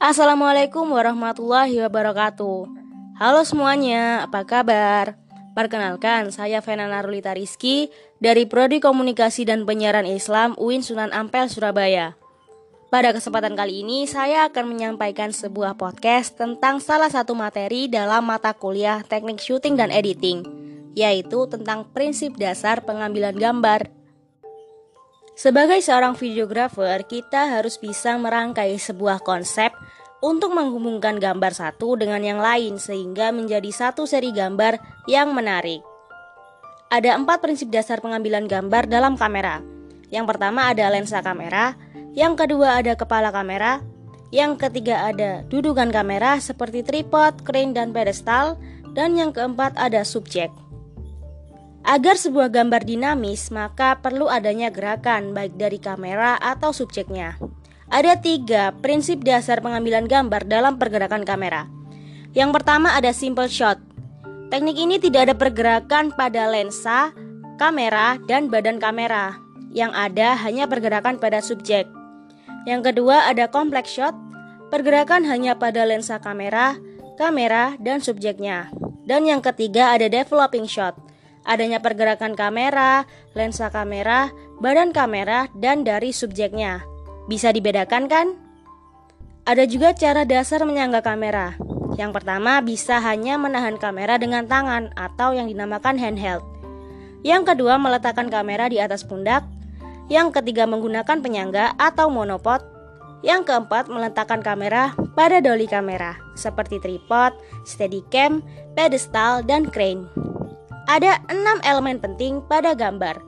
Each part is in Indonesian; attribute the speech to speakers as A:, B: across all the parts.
A: Assalamualaikum warahmatullahi wabarakatuh. Halo semuanya, apa kabar? Perkenalkan, saya Fena Narulita Rizky dari Prodi Komunikasi dan Penyiaran Islam UIN Sunan Ampel, Surabaya. Pada kesempatan kali ini, saya akan menyampaikan sebuah podcast tentang salah satu materi dalam mata kuliah teknik syuting dan editing, yaitu tentang prinsip dasar pengambilan gambar. Sebagai seorang videografer, kita harus bisa merangkai sebuah konsep untuk menghubungkan gambar satu dengan yang lain sehingga menjadi satu seri gambar yang menarik. Ada empat prinsip dasar pengambilan gambar dalam kamera. Yang pertama ada lensa kamera, yang kedua ada kepala kamera, yang ketiga ada dudukan kamera seperti tripod, crane, dan pedestal, dan yang keempat ada subjek. Agar sebuah gambar dinamis, maka perlu adanya gerakan baik dari kamera atau subjeknya. Ada tiga prinsip dasar pengambilan gambar dalam pergerakan kamera. Yang pertama ada simple shot. Teknik ini tidak ada pergerakan pada lensa, kamera, dan badan kamera. Yang ada hanya pergerakan pada subjek. Yang kedua ada complex shot. Pergerakan hanya pada lensa kamera, kamera, dan subjeknya. Dan yang ketiga ada developing shot adanya pergerakan kamera, lensa kamera, badan kamera, dan dari subjeknya. Bisa dibedakan kan? Ada juga cara dasar menyangga kamera. Yang pertama bisa hanya menahan kamera dengan tangan atau yang dinamakan handheld. Yang kedua meletakkan kamera di atas pundak. Yang ketiga menggunakan penyangga atau monopod. Yang keempat meletakkan kamera pada dolly kamera seperti tripod, steadicam, pedestal, dan crane. Ada enam elemen penting pada gambar.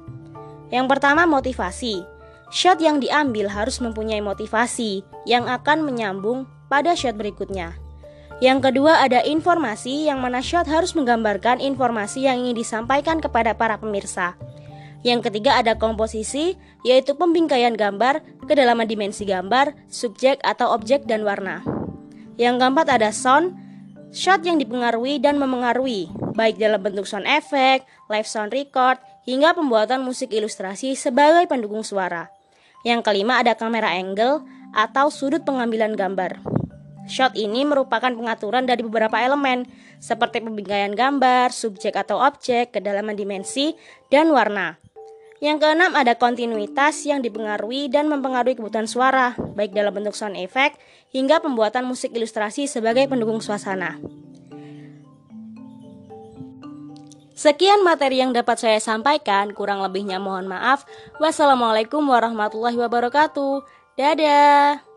A: Yang pertama motivasi. Shot yang diambil harus mempunyai motivasi yang akan menyambung pada shot berikutnya. Yang kedua ada informasi yang mana shot harus menggambarkan informasi yang ingin disampaikan kepada para pemirsa. Yang ketiga ada komposisi, yaitu pembingkaian gambar, kedalaman dimensi gambar, subjek atau objek dan warna. Yang keempat ada sound, shot yang dipengaruhi dan memengaruhi, baik dalam bentuk sound effect, live sound record, hingga pembuatan musik ilustrasi sebagai pendukung suara. Yang kelima ada kamera angle atau sudut pengambilan gambar. Shot ini merupakan pengaturan dari beberapa elemen seperti pembingkaian gambar, subjek atau objek, kedalaman dimensi, dan warna. Yang keenam ada kontinuitas yang dipengaruhi dan mempengaruhi kebutuhan suara, baik dalam bentuk sound effect hingga pembuatan musik ilustrasi sebagai pendukung suasana. Sekian materi yang dapat saya sampaikan, kurang lebihnya mohon maaf. Wassalamualaikum warahmatullahi wabarakatuh. Dadah.